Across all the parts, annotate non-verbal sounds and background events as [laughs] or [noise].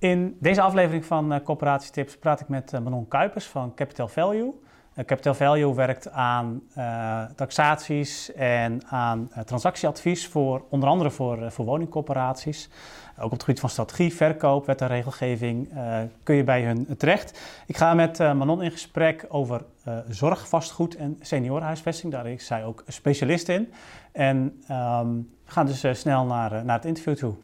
In deze aflevering van uh, praat ik met uh, Manon Kuipers van Capital Value. Uh, Capital Value werkt aan taxaties en aan transactieadvies voor onder andere voor, woningcorporaties. Ook op het gebied van strategie, verkoop, wet en regelgeving kun je bij hun terecht. Ik ga met Manon in gesprek over zorgvastgoed en seniorenhuisvesting. Daar is zij ook specialist in. En um, we gaan dus snel naar, naar het interview toe.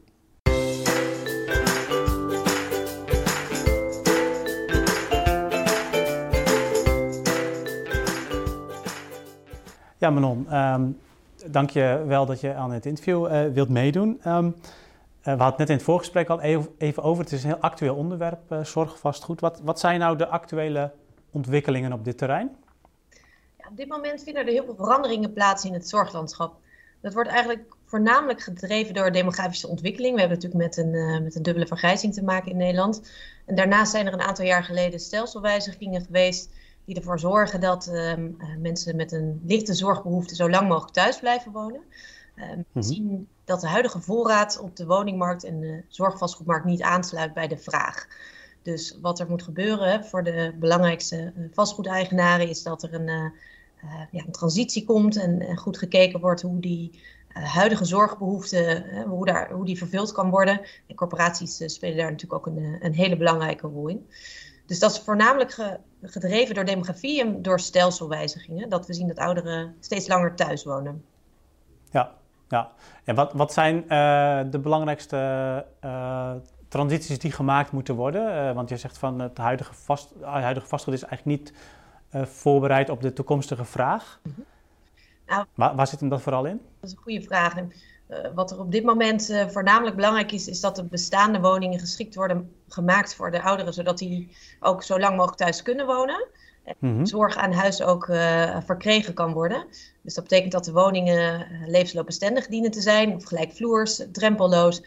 Ja, Manon, um, dank je wel dat je aan het interview uh, wilt meedoen. Um, uh, we hadden het net in het voorgesprek al even over. Het is een heel actueel onderwerp, uh, zorgvastgoed. Wat, wat zijn nou de actuele ontwikkelingen op dit terrein? Ja, op dit moment vinden er heel veel veranderingen plaats in het zorglandschap. Dat wordt eigenlijk voornamelijk gedreven door demografische ontwikkeling. We hebben natuurlijk met een, met een dubbele vergrijzing te maken in Nederland. En daarnaast zijn er een aantal jaar geleden stelselwijzigingen geweest die ervoor zorgen dat ehm, eh, mensen met een lichte zorgbehoefte zo lang mogelijk thuis blijven wonen. Ehm, we mhm. zien dat de huidige voorraad op de woningmarkt en de zorgvastgoedmarkt niet aansluit bij de vraag. Dus wat er moet gebeuren voor de belangrijkste uh, vastgoedeigenaren is dat er een, uh, ja, een transitie komt en, en, goed gekeken wordt hoe die huidige zorgbehoefte, hoe, daar, hoe die vervuld kan worden. En corporaties spelen daar natuurlijk ook een, een hele belangrijke rol in. Dus dat is voornamelijk gedreven door demografie en door stelselwijzigingen. Dat we zien dat ouderen steeds langer thuis wonen. Ja, ja. En wat, wat zijn uh, de belangrijkste uh, transities die gemaakt moeten worden? Uh, want je zegt van het huidige, vast, huidige vastgoed is eigenlijk niet voorbereid op de toekomstige vraag. Mm -hmm. nou, waar, waar zit hem dat vooral in? Dat is een goede vraag. Uh, wat er op dit moment uh, voornamelijk belangrijk is, is dat de bestaande woningen geschikt worden gemaakt voor de ouderen, zodat die ook zo lang mogelijk thuis kunnen wonen. Mm -hmm. zorg aan huis ook uh, verkregen kan worden. Dus dat betekent dat de woningen levensloopbestendig dienen te zijn, of gelijkvloers, drempelloos,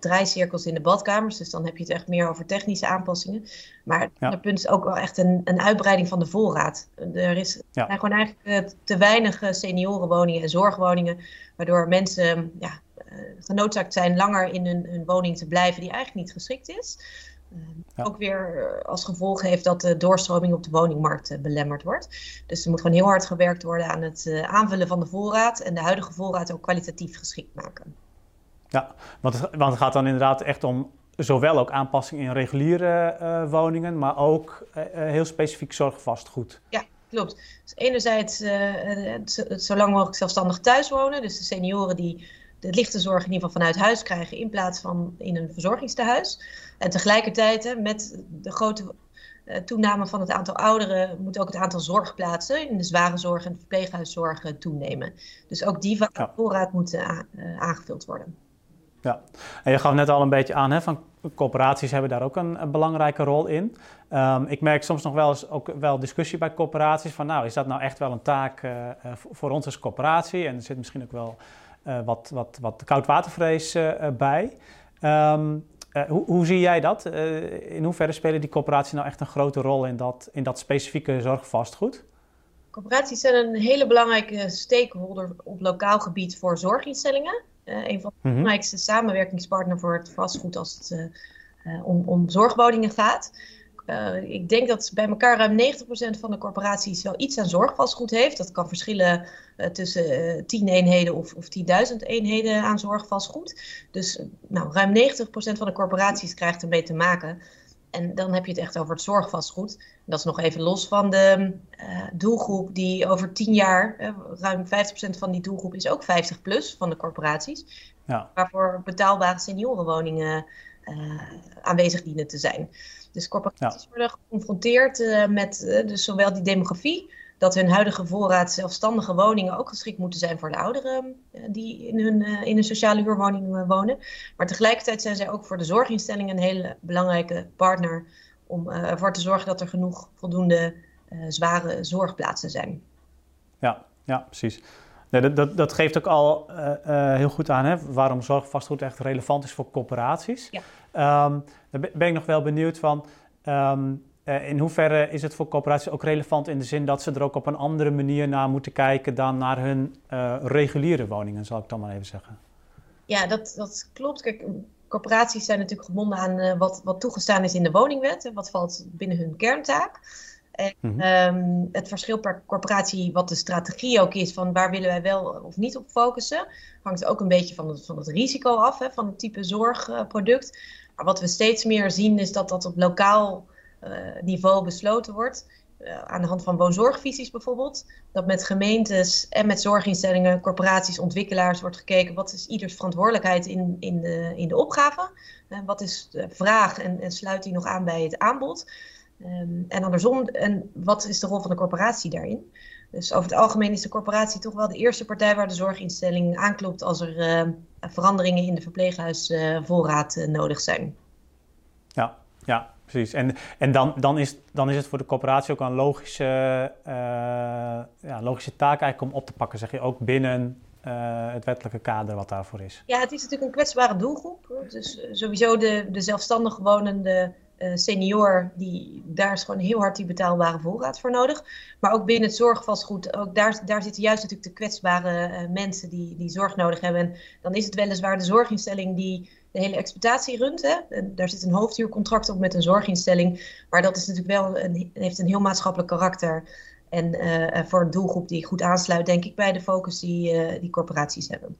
draaicirkels in de badkamers. Dus dan heb je het echt meer over technische aanpassingen. Maar het ja. punt is ook wel echt een, een uitbreiding van de voorraad. Er is ja. zijn gewoon eigenlijk te weinig seniorenwoningen en zorgwoningen Waardoor mensen ja, genoodzaakt zijn langer in hun, hun, woning te blijven die eigenlijk niet geschikt is. Ja. Ook weer als gevolg heeft dat de doorstroming op de woningmarkt uh, belemmerd wordt. Dus er moet gewoon heel hard gewerkt worden aan het aanvullen van de voorraad en de huidige voorraad ook kwalitatief geschikt maken. Ja, want het, want het gaat dan inderdaad echt om zowel ook aanpassingen in reguliere woningen, maar ook heel specifiek zorgvastgoed. Ja, klopt. Dus enerzijds uh, het, het zo lang mogelijk zelfstandig thuis wonen. Dus de senioren die de lichte zorg in ieder geval vanuit huis krijgen in plaats van in een verzorgingstehuis. En tegelijkertijd met de grote uh, toename van het aantal ouderen moet ook het aantal zorgplaatsen in de zware zorg en de verpleeghuiszorg uh, toenemen. Dus ook die voorraad moet aangevuld worden. Ja, en je gaf net al een beetje aan, hè, van corporaties hebben daar ook een, een belangrijke rol in. Um, ik merk soms nog wel eens ook wel discussie bij corporaties van, nou, is dat nou echt wel een taak uh, voor ons als corporatie? En er zit misschien ook wel wat, wat, wat koudwatervrees bij. Um, hoe, hoe, zie jij dat? in hoeverre spelen die corporaties nou echt een grote rol in dat, in dat specifieke zorgvastgoed? Corporaties zijn een hele belangrijke stakeholder op lokaal gebied voor zorginstellingen. Uh, een van de mm belangrijkste samenwerkingspartner voor het vastgoed als het om, om zorgwoningen gaat. Ik denk dat bij elkaar ruim 90% van de corporaties wel iets aan zorgvastgoed heeft. Dat kan verschillen tussen 10 eenheden of, of 10.000 eenheden aan zorgvastgoed. Dus nou, ruim 90% van de corporaties krijgt ermee te maken. En dan heb je het echt over het zorgvastgoed. Dat is nog even los van de uh, doelgroep die over tien jaar, uh, ruim 50% van die doelgroep is ook 50 plus van de corporaties. Ja. Waarvoor betaalbare seniorenwoningen aanwezig dienen te zijn. Dus corporaties ja. worden geconfronteerd met dus zowel die demografie dat hun huidige voorraad zelfstandige woningen ook geschikt moeten zijn voor de ouderen eh, die in hun, eh, in een sociale huurwoning eh, wonen. Maar tegelijkertijd zijn zij ook voor de zorginstellingen een hele belangrijke partner om ervoor te zorgen dat er genoeg voldoende zware zorgplaatsen zijn. Ja, ja precies. Nee, dat, dat, dat, geeft ook al heel goed aan hè, waarom zorgvastgoed echt relevant is voor corporaties. Ja. Um, dan ben ik nog wel benieuwd van. Um, uh, in hoeverre is het voor corporaties ook relevant in de zin dat ze er ook op een andere manier naar moeten kijken dan naar hun reguliere woningen, zal ik dan maar even zeggen? Ja, dat, dat klopt. Kijk, corporaties zijn natuurlijk gebonden aan wat, wat toegestaan is in de woningwet en wat valt binnen hun kerntaak. En mhm. ehm, het verschil per corporatie, wat de strategie ook is van waar willen wij wel of niet op focussen, hangt ook een beetje van het, van het risico af, hè, van het type zorgproduct. maar wat we steeds meer zien is dat dat op lokaal niveau besloten wordt. Eh, aan de hand van woonzorgvisies bijvoorbeeld, dat met gemeentes en met zorginstellingen, corporaties, ontwikkelaars wordt gekeken wat is ieders verantwoordelijkheid in, in, de, in de opgave. Wat is de vraag en, en, sluit die nog aan bij het aanbod. Um, en andersom, en wat is de rol van de corporatie daarin? Dus over het algemeen is de corporatie toch wel de eerste partij waar de zorginstelling aanklopt als er uh, veranderingen in de verpleeghuisvoorraad nodig zijn. Ja, ja, precies. En, en dan, dan, is, dan is het voor de coöperatie ook een logische, uh, ja, logische taak eigenlijk om op te pakken, zeg je, ook binnen uh, het wettelijke kader wat daarvoor is. Ja, het is natuurlijk een kwetsbare doelgroep. Dus sowieso de, de zelfstandig wonende senior, die, daar is gewoon heel hard die betaalbare voorraad voor nodig. Maar ook binnen het zorgvastgoed, ook daar, daar zitten juist natuurlijk de kwetsbare mensen die, die zorg nodig hebben. En dan is het weliswaar de zorginstelling die de hele exploitatie runt. Hè. Daar zit een hoofdhuurcontract op met een zorginstelling. Maar dat is natuurlijk wel een, heeft een heel maatschappelijk karakter. En uh, voor een doelgroep die goed aansluit, denk ik, bij de focus die, uh, die corporaties hebben.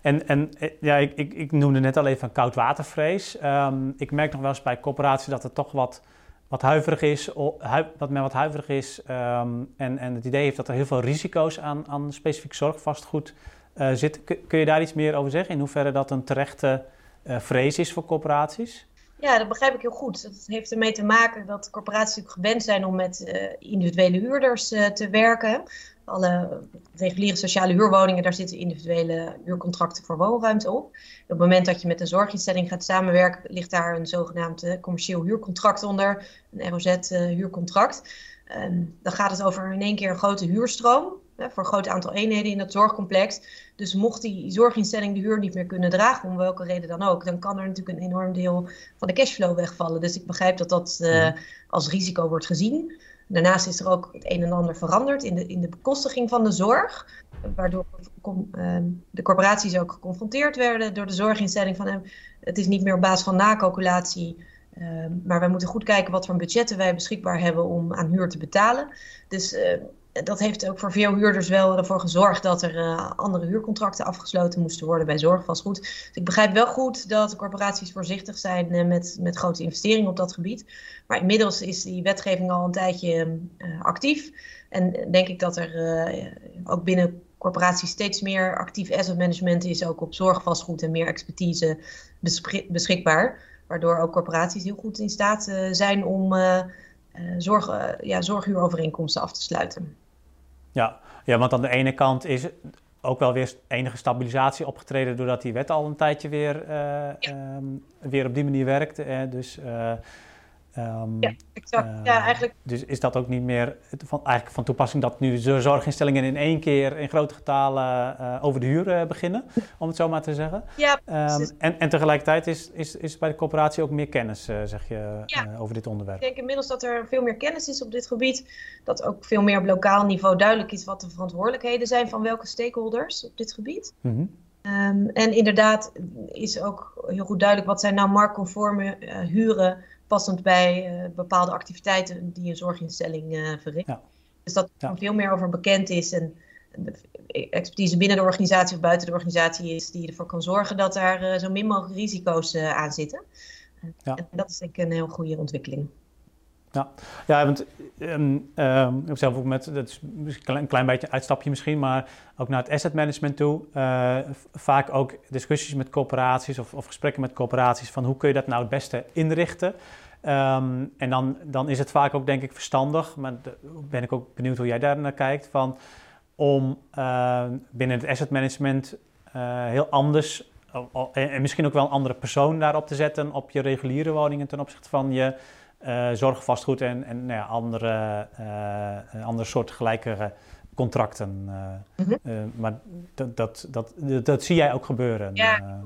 En, en ja, ik, ik, ik noemde net al even koudwatervrees. Um, ik merk nog wel eens bij corporaties dat het toch wat, wat huiverig is, men wat huiverig is. Um, en, en het idee heeft dat er heel veel risico's aan, aan specifiek zorgvastgoed uh, zit. Kun je daar iets meer over zeggen? In hoeverre dat een terechte uh, vrees is voor corporaties? Ja, dat begrijp ik heel goed. Dat heeft ermee te maken dat corporaties natuurlijk gewend zijn om met individuele huurders te werken. Alle reguliere sociale huurwoningen, daar zitten individuele huurcontracten voor woonruimte op. Op het moment dat je met een zorginstelling gaat samenwerken, ligt daar een zogenaamd commercieel huurcontract onder, een ROZ-huurcontract. Um, dan gaat het over in één keer een grote huurstroom voor een groot aantal eenheden in dat zorgcomplex. Dus mocht die zorginstelling de huur niet meer kunnen dragen, om welke reden dan ook, dan kan er natuurlijk een enorm deel van de cashflow wegvallen. Dus ik begrijp dat dat uh, als risico wordt gezien. Daarnaast is er ook het een en ander veranderd in de, in de bekostiging van de zorg. Waardoor uh, de corporaties ook geconfronteerd werden door de zorginstelling van het is niet meer op basis van nakalculatie. Uh, maar wij moeten goed kijken wat voor budgetten wij beschikbaar hebben om aan huur te betalen. Dus dat heeft ook voor veel huurders wel ervoor gezorgd dat er uh, andere huurcontracten afgesloten moesten worden bij zorgvastgoed. Dus ik begrijp wel goed dat corporaties voorzichtig zijn uh, met, met grote investeringen op dat gebied. Maar inmiddels is die wetgeving al een tijdje uh, actief. En denk ik dat er ook binnen corporaties steeds meer actief asset management is, ook op zorgvastgoed en meer expertise beschikbaar. Waardoor ook corporaties heel goed in staat zijn om zorg, ja, zorghuurovereenkomsten af te sluiten. Ja. ja, want aan de ene kant is ook wel weer enige stabilisatie opgetreden doordat die wet al een tijdje weer, uh, um, weer op die manier werkte. Dus uh, Um, ja, exact. Uh, ja, eigenlijk. Dus is dat ook niet meer van, eigenlijk van toepassing dat nu de zorginstellingen in één keer in grote getalen uh, over de huur uh, beginnen, [laughs] om het zo maar te zeggen? Ja. Um, en, en tegelijkertijd is, is, is bij de coöperatie ook meer kennis, zeg je, ja. over dit onderwerp. Ik denk inmiddels dat er veel meer kennis is op dit gebied. Dat ook veel meer op lokaal niveau duidelijk is wat de verantwoordelijkheden zijn van welke stakeholders op dit gebied. Mm -hmm. um, en inderdaad is ook heel goed duidelijk wat zijn nou marktconforme huren passend bij uh, bepaalde activiteiten die een zorginstelling uh, verricht. Ja. Dus dat er ja. veel meer over bekend is en de expertise binnen de organisatie of buiten de organisatie is die ervoor kan zorgen dat daar uh, zo min mogelijk risico's aan zitten. Ja. En dat is denk ik een heel goede ontwikkeling. Ja, ja want um, ik heb zelf ook met, dat is een klein beetje een uitstapje misschien, maar ook naar het asset management toe. Uh, vaak ook discussies met corporaties of, of, gesprekken met corporaties van hoe kun je dat nou het beste inrichten. Um, en dan, dan is het vaak ook denk ik verstandig, maar ben ik ook benieuwd hoe jij daar naar kijkt, van om binnen het asset management uh, heel anders en misschien ook wel een andere persoon daarop te zetten op je reguliere woningen ten opzichte van je uh, zorgvastgoed en, en nou ja, andere, uh, andere soortgelijke contracten. Uh, mm-hmm. maar dat, dat, dat, dat, zie jij ook gebeuren? Ja.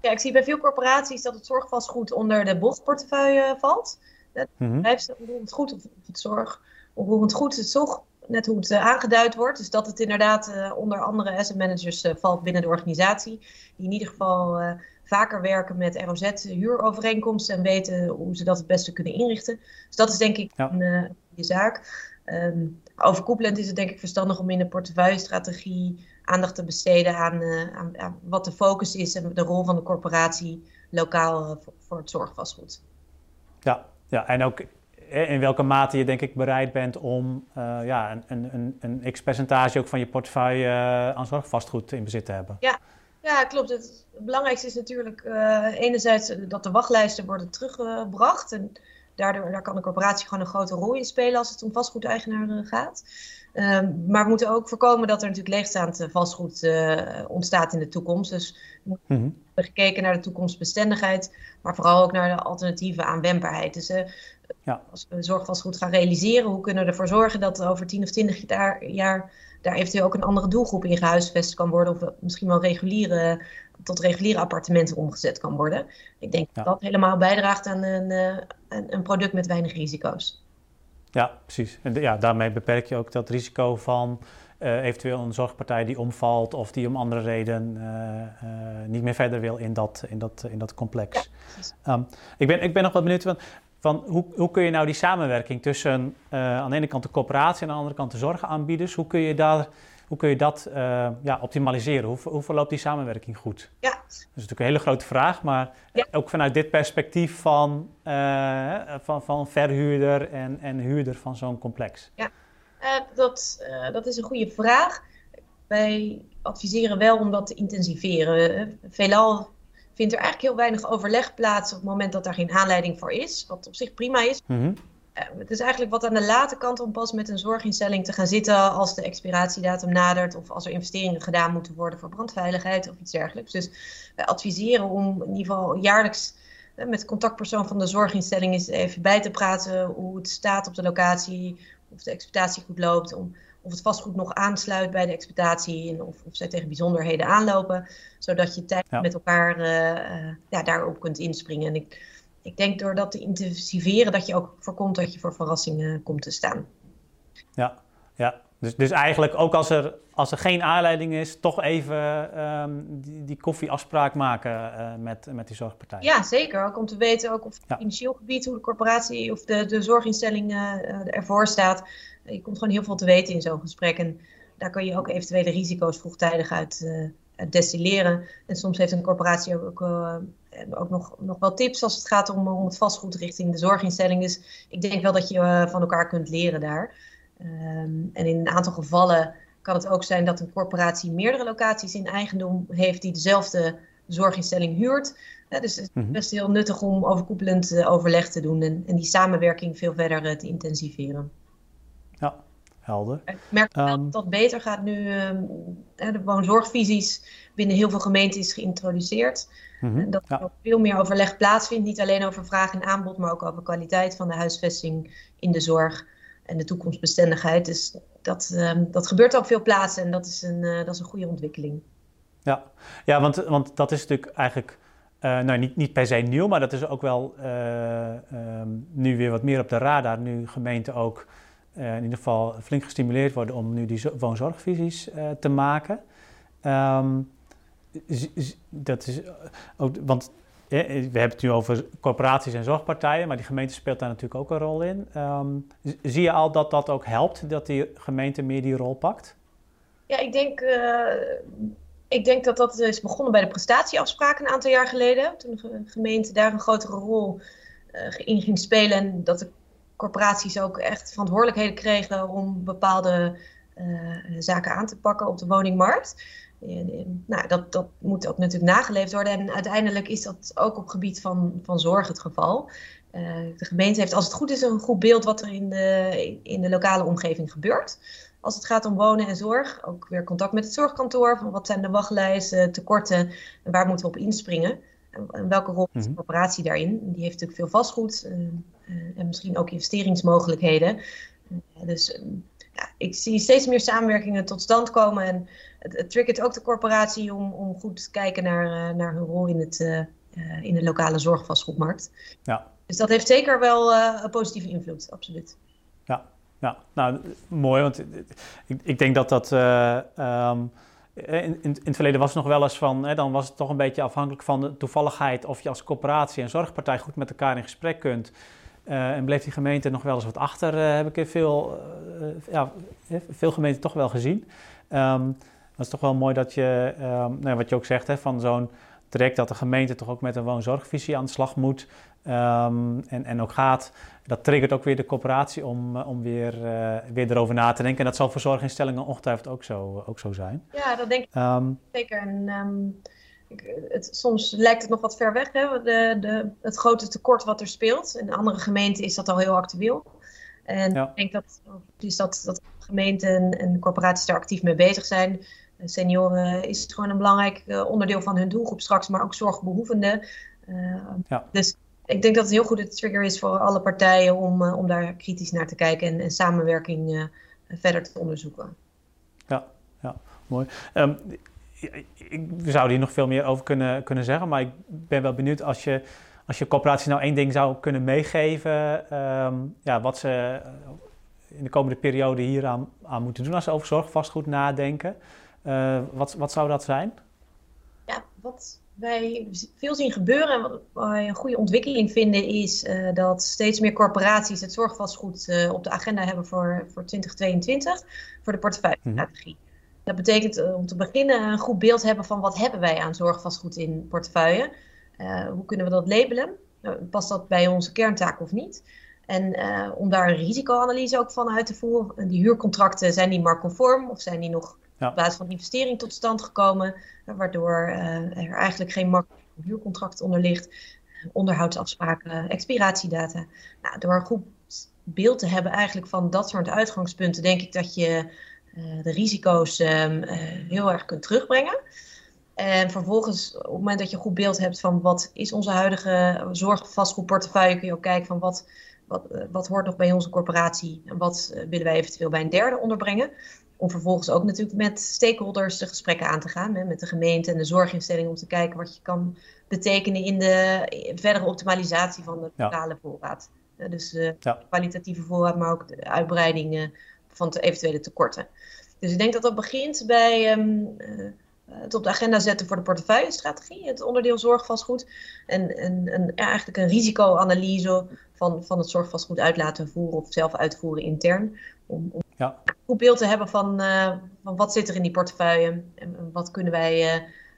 ja, ik zie bij veel corporaties dat het zorgvastgoed onder de BOF-portefeuille valt. Het mm-hmm. bedrijf onroerend goed, of het zorg, onroerend goed, het zorg, net hoe het aangeduid wordt. Dus dat het inderdaad onder andere asset managers valt binnen de organisatie. Die in ieder geval vaker werken met ROZ-huurovereenkomsten en weten hoe ze dat het beste kunnen inrichten. Dus dat is denk ik een uh, goede zaak. Um, overkoepelend is het denk ik verstandig om in de portefeuille-strategie aandacht te besteden aan, uh, aan, aan, wat de focus is en de rol van de corporatie lokaal voor, voor, het zorgvastgoed. Ja, ja, en ook in welke mate je denk ik bereid bent om ja, een, een, een x-percentage ook van je portefeuille aan zorgvastgoed in bezit te hebben. Ja, ja, klopt. Het belangrijkste is natuurlijk uh, enerzijds dat de wachtlijsten worden teruggebracht. En daardoor daar kan de corporatie gewoon een grote rol in spelen als het om vastgoedeigenaren gaat. Um, maar we moeten ook voorkomen dat er natuurlijk leegstaand vastgoed uh, ontstaat in de toekomst. Dus we hebben mm -hmm. gekeken naar de toekomstbestendigheid, maar vooral ook naar de alternatieve aanwendbaarheid. Dus uh, ja. als we zorgvastgoed gaan realiseren, hoe kunnen we ervoor zorgen dat over 10 of 20 jaar, jaar daar eventueel ook een andere doelgroep in gehuisvest kan worden. Of misschien wel reguliere, tot reguliere appartementen omgezet kan worden. Ik denk dat dat helemaal bijdraagt aan een, eh, een, een, product met weinig risico's. Ja, precies. En ja, daarmee beperk je ook dat risico van uh, eventueel een zorgpartij die omvalt of die om andere reden uh, niet meer verder wil in dat, in dat, in dat complex. Ja, um, ik, ben, ik ben nog wat benieuwd, van, van hoe, hoe kun je nou die samenwerking tussen uh, aan de ene kant de coöperatie en aan de andere kant de zorgaanbieders, hoe kun je, daar, hoe kun je dat uh, ja, optimaliseren? Hoe, hoe verloopt die samenwerking goed? Ja. Dat is natuurlijk een hele grote vraag, maar ja. ook vanuit dit perspectief van, uh, van, van verhuurder en, en huurder van zo'n complex. Ja, dat, dat is een goede vraag. Wij adviseren wel om dat te intensiveren. Veelal vindt er eigenlijk heel weinig overleg plaats op het moment dat daar geen aanleiding voor is. Wat op zich prima is. Mm -hmm. uh, het is eigenlijk wat aan de late kant om pas met een zorginstelling te gaan zitten als de expiratiedatum nadert of als er investeringen gedaan moeten worden voor brandveiligheid of iets dergelijks. Dus wij adviseren om in ieder geval jaarlijks uh, met de contactpersoon van de zorginstelling eens even bij te praten hoe het staat op de locatie, of de exploitatie goed loopt, om of het vastgoed nog aansluit bij de exploitatie en of, of zij tegen bijzonderheden aanlopen, zodat je tijd ja. met elkaar uh, ja, daarop kunt inspringen. En ik, ik denk door dat te intensiveren dat je ook voorkomt dat je voor verrassingen komt te staan. Ja, ja. Dus, dus eigenlijk ook als er, als er geen aanleiding is, toch even um, die, die koffieafspraak maken uh, met, met die zorgpartij. Ja, zeker. Ook om te weten ook of het ja. financieel gebied, hoe de corporatie of de, de zorginstelling uh, ervoor staat. Je komt gewoon heel veel te weten in zo'n gesprek. En daar kun je ook eventuele risico's vroegtijdig uit, uh, uit destilleren. En soms heeft een corporatie ook, ook nog, nog wel tips als het gaat om, om het vastgoed richting de zorginstelling. Dus ik denk wel dat je van elkaar kunt leren daar. Um, en in een aantal gevallen kan het ook zijn dat een corporatie meerdere locaties in eigendom heeft die dezelfde zorginstelling huurt. Ja, dus het is mm-hmm. best heel nuttig om overkoepelend overleg te doen en, en die samenwerking veel verder te intensiveren. Ja, helder. Ik merk um, dat dat beter gaat nu. Um, de woonzorgvisies binnen heel veel gemeenten is geïntroduceerd. En dat er ja. veel meer overleg plaatsvindt. Niet alleen over vraag en aanbod, maar ook over kwaliteit van de huisvesting in de zorg en de toekomstbestendigheid. Dus dat, um, dat gebeurt op veel plaatsen en dat is een, uh, dat is een goede ontwikkeling. Ja, ja want, want dat is natuurlijk eigenlijk. Uh, nou, niet, niet per se nieuw, maar dat is ook wel uh, um, nu weer wat meer op de radar. Nu gemeenten ook in ieder geval flink gestimuleerd worden om nu die woonzorgvisies te maken. Um, dat is ook, want we hebben het nu over corporaties en zorgpartijen, maar die gemeente speelt daar natuurlijk ook een rol in. Um, zie je al dat dat ook helpt, dat die gemeente meer die rol pakt? Ja, ik denk, uh, ik denk dat dat is begonnen bij de prestatieafspraken een aantal jaar geleden. Toen de gemeente daar een grotere rol in ging spelen en dat de corporaties ook echt verantwoordelijkheden kregen om bepaalde uh, zaken aan te pakken op de woningmarkt. Uh, nou, dat, dat moet ook natuurlijk nageleefd worden. En uiteindelijk is dat ook op gebied van, van zorg het geval. Uh, de gemeente heeft, als het goed is, een goed beeld wat er in de, in de lokale omgeving gebeurt. Als het gaat om wonen en zorg, ook weer contact met het zorgkantoor. Van wat zijn de wachtlijsten, tekorten en waar moeten we op inspringen? En welke rol heeft de corporatie daarin? Die heeft natuurlijk veel vastgoed uh, uh, en misschien ook investeringsmogelijkheden. Dus ja, ik zie steeds meer samenwerkingen tot stand komen. En het, het triggert ook de corporatie om, om goed te kijken naar, naar hun rol in, het, in de lokale zorgvastgoedmarkt. Ja. Dus dat heeft zeker wel een positieve invloed, absoluut. Ja, ja. nou mooi, want ik, ik denk dat dat. Um, in, in, het verleden was het nog wel eens van, hè, dan was het toch een beetje afhankelijk van de toevalligheid of je als coöperatie en zorgpartij goed met elkaar in gesprek kunt. Uh, en bleef die gemeente nog wel eens wat achter, uh, heb ik veel, ja, veel gemeenten toch wel gezien. Um, dat is toch wel mooi dat je, um, nou, wat je ook zegt, hè, van zo'n traject dat de gemeente toch ook met een woonzorgvisie aan de slag moet. Um, en, en ook gaat. Dat triggert ook weer de coöperatie om, om weer, weer erover na te denken. En dat zal voor zorginstellingen ongetwijfeld ook zo, ook zo zijn. Ja, dat denk ik zeker. En, het, soms lijkt het nog wat ver weg, hè? De, de, het grote tekort wat er speelt. In andere gemeenten is dat al heel actueel. En ik denk dat, dus dat, dat gemeenten en, corporaties daar actief mee bezig zijn. Senioren is het gewoon een belangrijk eh, onderdeel van hun doelgroep straks, maar ook zorgbehoevenden. Uh, ja. Dus ik denk dat het heel goed een trigger is voor alle partijen om, uh, om daar kritisch naar te kijken en, en samenwerking verder te onderzoeken. Ja, ja mooi. Um, we zouden hier nog veel meer over kunnen, kunnen zeggen, maar ik ben wel benieuwd als je, als je coöperatie nou één ding zou kunnen meegeven, um, ja, wat ze in de komende periode hier aan, moeten doen als ze over zorgvastgoed nadenken. Uh, wat, wat zou dat zijn? Ja, wat wij veel zien gebeuren en wat wij een goede ontwikkeling vinden, is uh, dat steeds meer corporaties het zorgvastgoed uh, op de agenda hebben voor, voor 2022, voor de portefeuille-strategie. Mm dat betekent om te beginnen een goed beeld hebben van wat hebben wij aan zorgvastgoed in portefeuille. Uh, hoe kunnen we dat labelen? Uh, past dat bij onze kerntaak of niet? En om daar een risicoanalyse ook van uit te voeren. Die huurcontracten, zijn die marktconform of zijn die nog ja. op basis van investering tot stand gekomen? waardoor er eigenlijk geen markt huurcontract onder ligt. Onderhoudsafspraken, expiratiedata. Nou, door een goed beeld te hebben eigenlijk van dat soort uitgangspunten, denk ik dat je eh, de risico's ehm, eh, heel erg kunt terugbrengen. En vervolgens, op het moment dat je een goed beeld hebt van wat is onze huidige zorgvastgoedportefeuille, kun je ook kijken van wat, wat, eh, wat hoort nog bij onze corporatie en wat willen wij eventueel bij een derde onderbrengen. Om vervolgens ook natuurlijk met stakeholders de gesprekken aan te gaan, hè, met de gemeente en de zorginstelling, om te kijken wat je kan betekenen in de verdere optimalisatie van de totale voorraad. dus de kwalitatieve voorraad, maar ook de uitbreiding van de eventuele tekorten. Dus ik denk dat dat begint bij um, uh, het op de agenda zetten voor de portefeuillestrategie, het onderdeel zorgvastgoed. En, en, en ja, eigenlijk een risicoanalyse van, van het zorgvastgoed uit laten voeren of zelf uitvoeren intern. Om, om ja. een goed beeld te hebben van, uh, van wat zit er in die portefeuille en wat kunnen wij,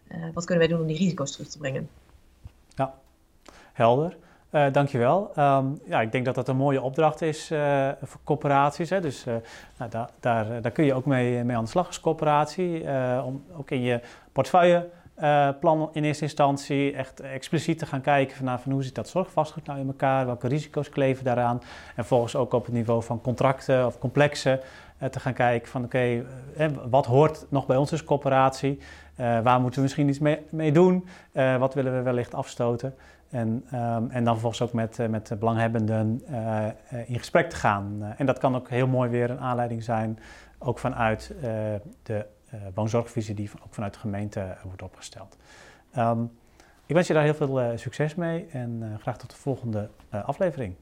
uh, wat kunnen wij doen om die risico's terug te brengen. Ja, helder. Uh, dankjewel. Um, ja, ik denk dat dat een mooie opdracht is uh, voor corporaties. Hè. Dus uh, nou, da daar, daar kun je ook mee, mee aan de slag als corporatie. om ook in je portefeuilleplan in eerste instantie echt expliciet te gaan kijken van, nou, van hoe zit dat zorgvastgoed nou in elkaar, welke risico's kleven daaraan. En volgens ook op het niveau van contracten of complexen te gaan kijken van oké, wat hoort nog bij ons als corporatie? waar moeten we misschien iets mee, mee doen? wat willen we wellicht afstoten? En, um, en dan vervolgens ook met, uh, met belanghebbenden uh, uh, in gesprek te gaan. en dat kan ook heel mooi weer een aanleiding zijn, ook vanuit de woonzorgvisie die ook vanuit de gemeente wordt opgesteld. Um, ik wens je daar heel veel succes mee en graag tot de volgende aflevering.